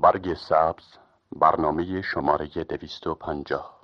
برگ سبز برنامه شماره دویست و پنجاه.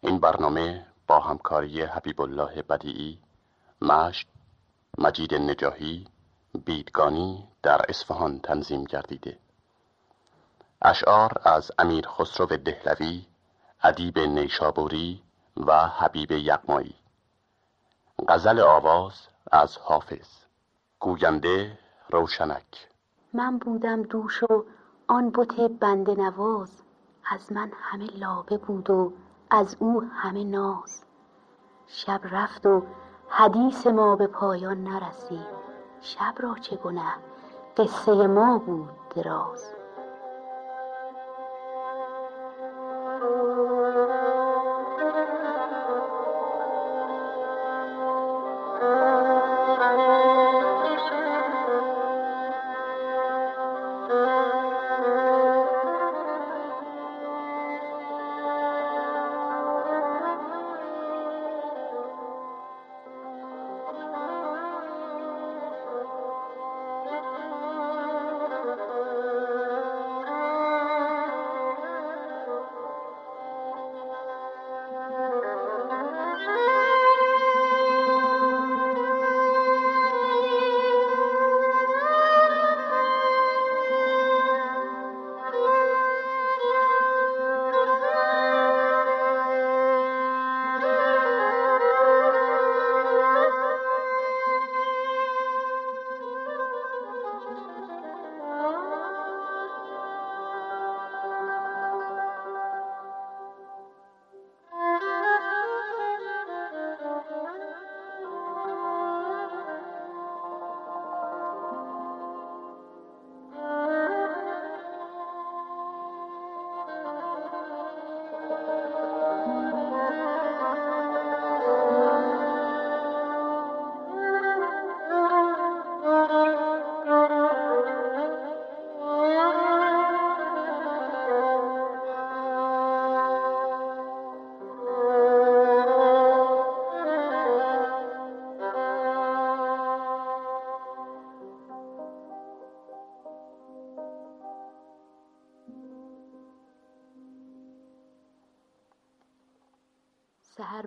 این برنامه با همکاری حبیب الله بدیعی مشت مجید نجاهی بیدگانی در اصفهان تنظیم گردیده. اشعار از امیر خسرو دهلوی ادیب نیشابوری و حبیب یغمایی. غزل آواز از حافظ. گوینده روشنک. من بودم دوش و آن بت بنده نواز از من همه لابه بود و از او همه ناز. شب رفت و حدیث ما به پایان نرسید. شب را چه گنه قصه ما بود دراز.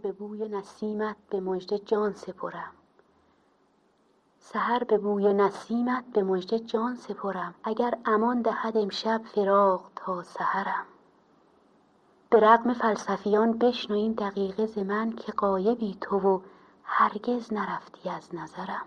به بوی نسیمت به مژده جان سپرم. سحر به بوی نسیمت به مژده جان سپرم. اگر امان دهد امشب فراق تا سحرم. به رغم فلسفیان بشنو این دقیقه ز من که غایبی تو و هرگز نرفتی از نظرم.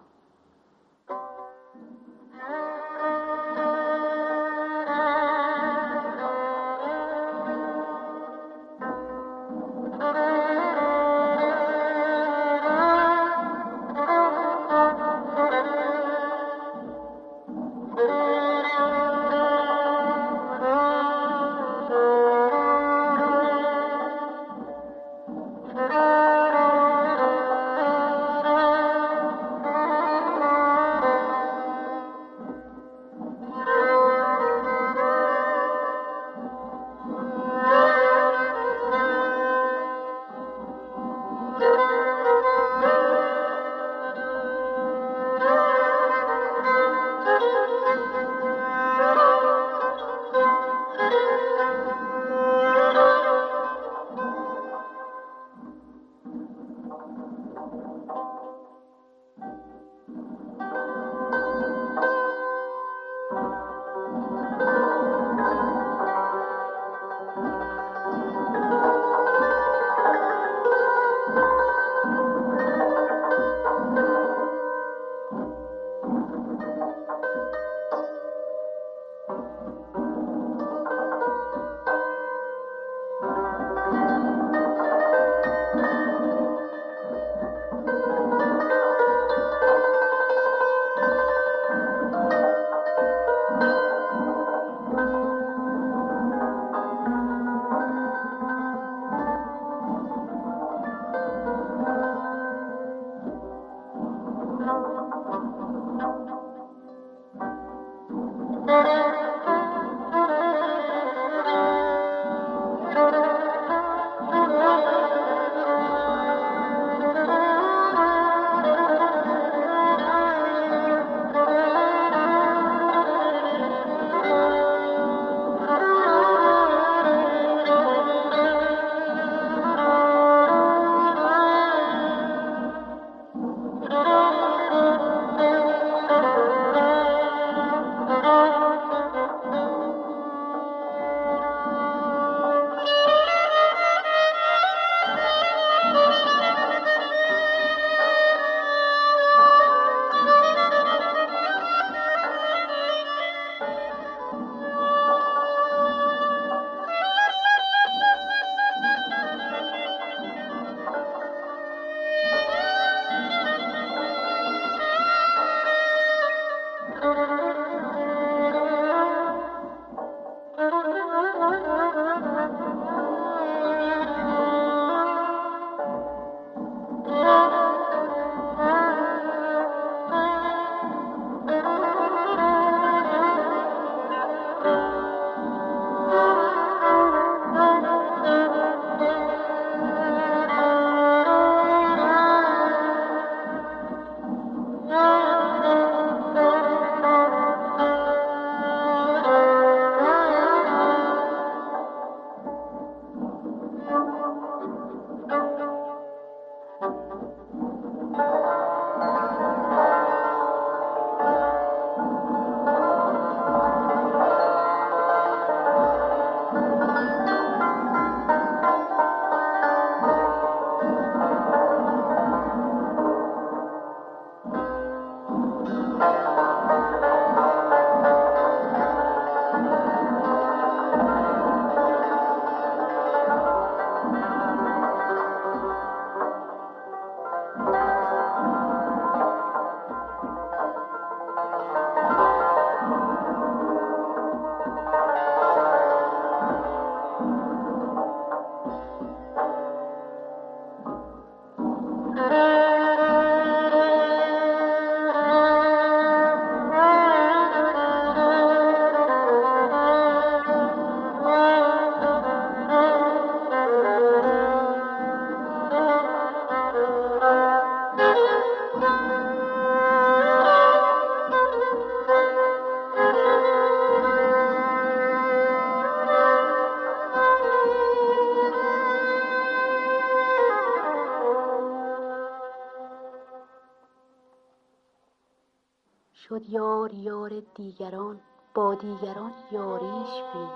دیگران با دیگران یاریش بین.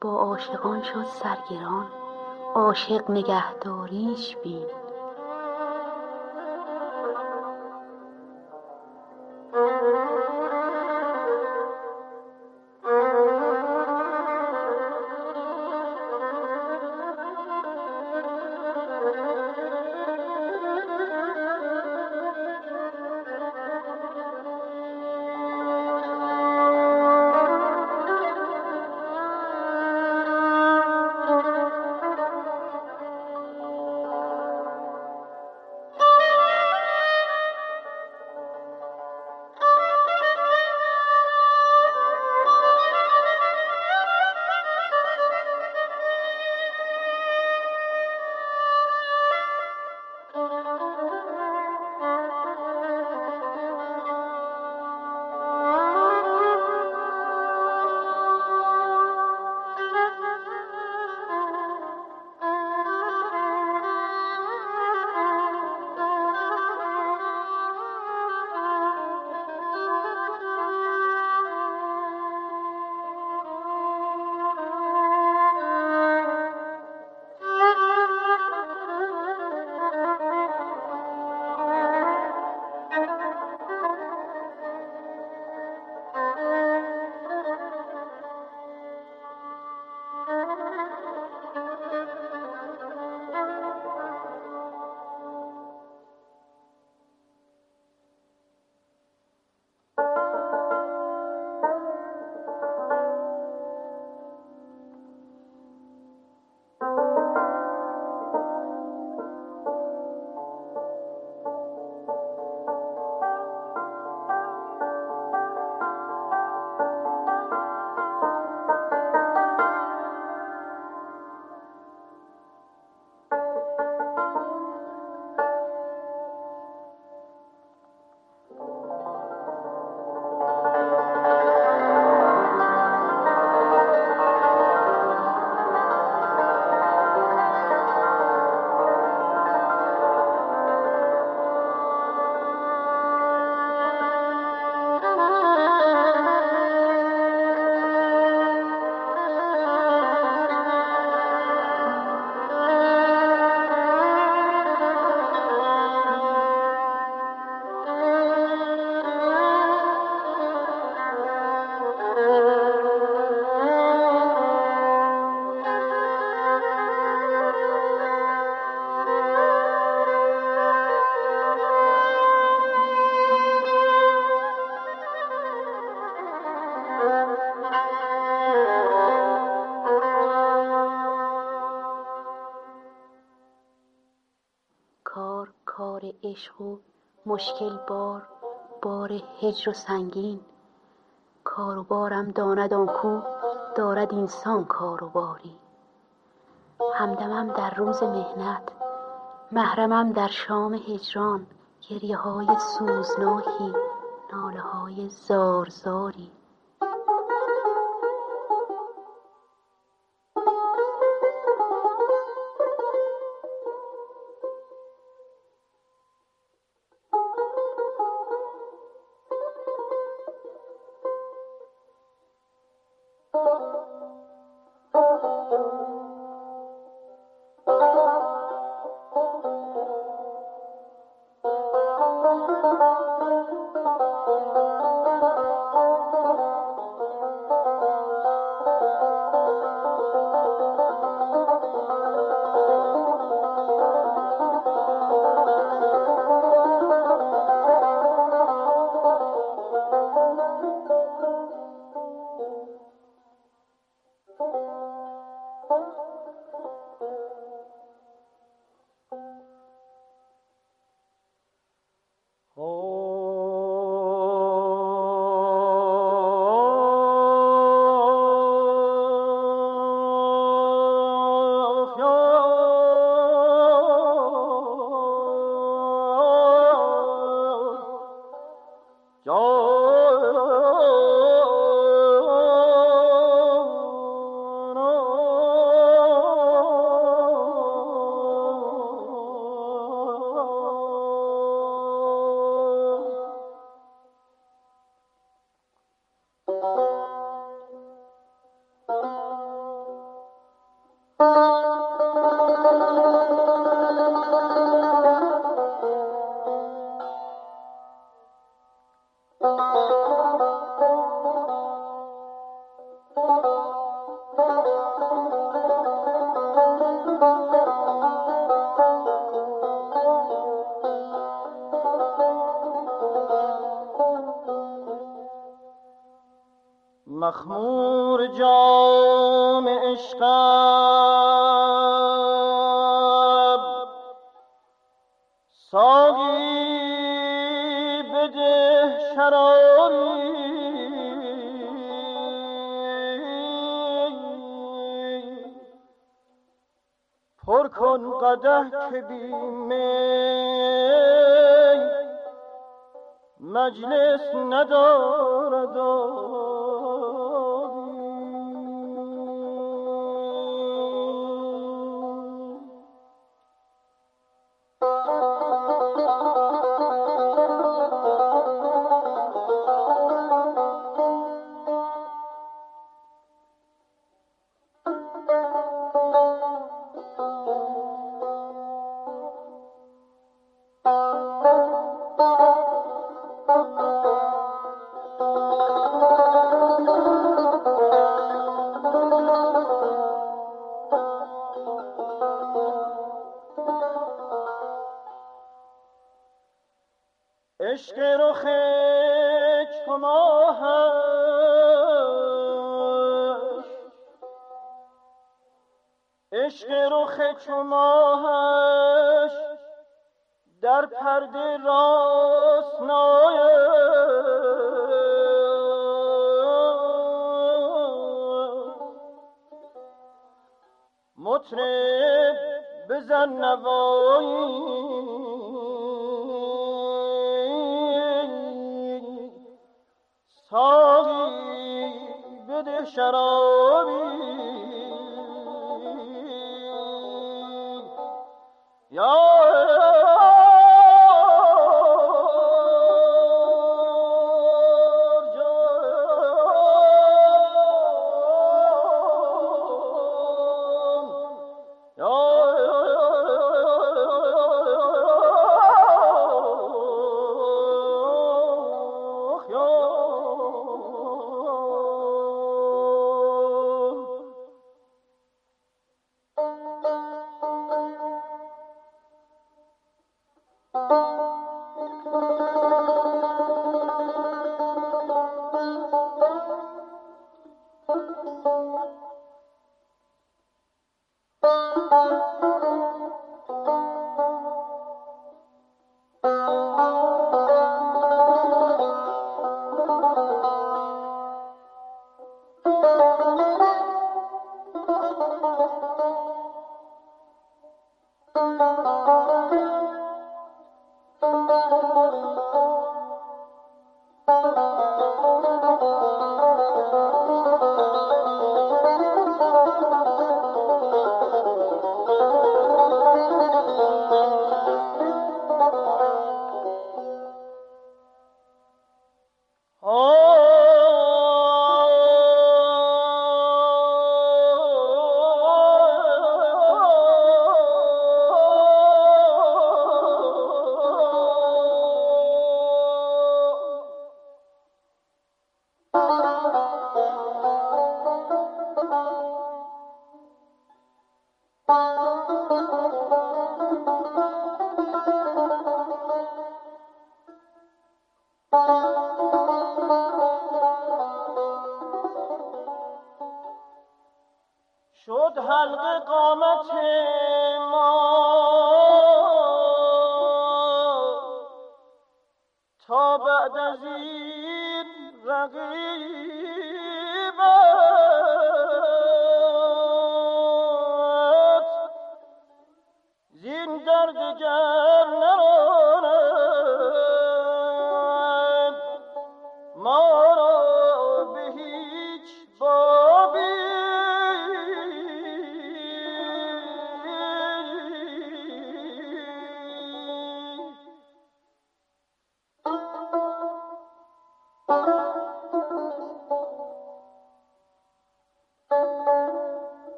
با عاشقان شد سرگران عاشق نگهداریش بین. عشق و مشکل بار بار هجر و سنگین. کار و بارم داند آن دارد اینسان کار و باری. همدمم در روز مهنت محرمم در شام هجران. گریه های سوزناکی ناله های زارزاری. مخمور جام عشقم. ساقی بده شرابی. پر کن قده که بیمه. مجلس ندارد چو ماهش در پرده راستنای مطرب بزن نوایی. ساقی بده شرابی Yo! Raja's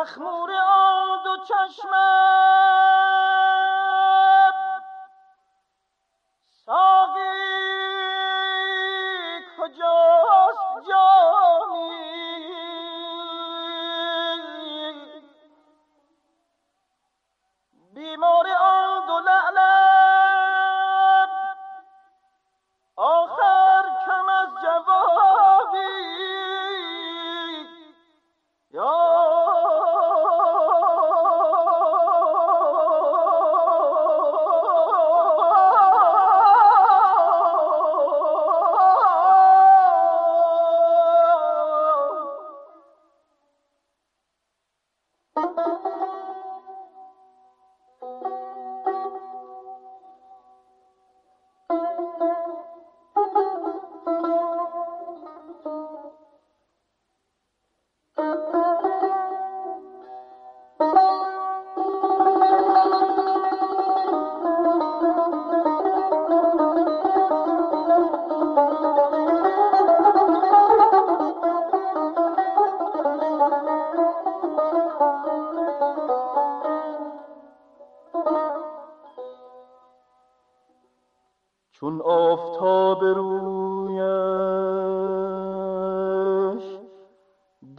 مخمور آن دو چشمم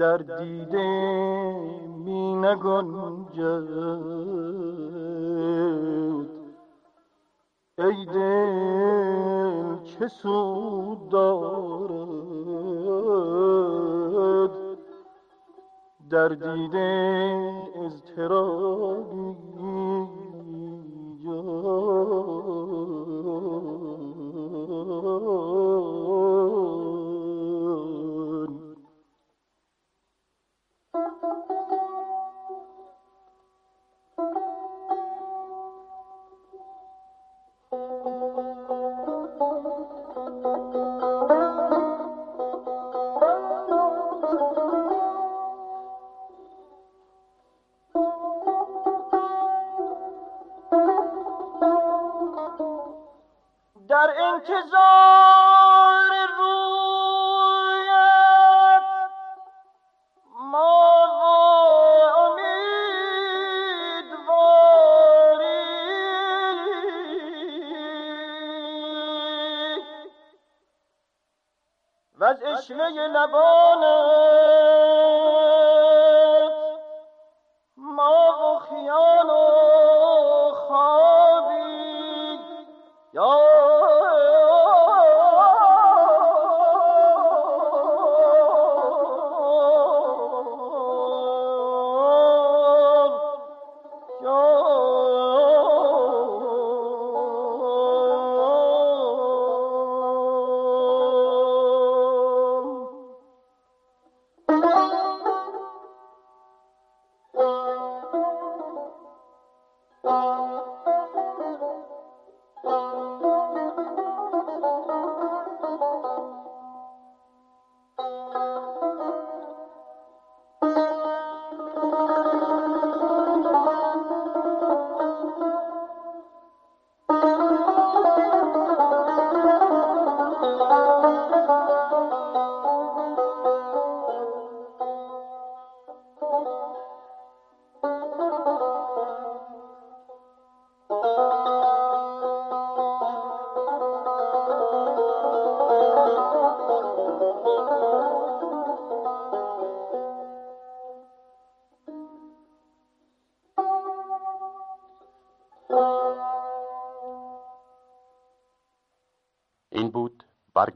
در دیده می نگنجد. ای دل چه سود دارد؟ در دیده اضطرابی to all.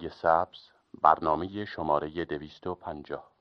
سبز برنامه شماره دویست و پنجاه.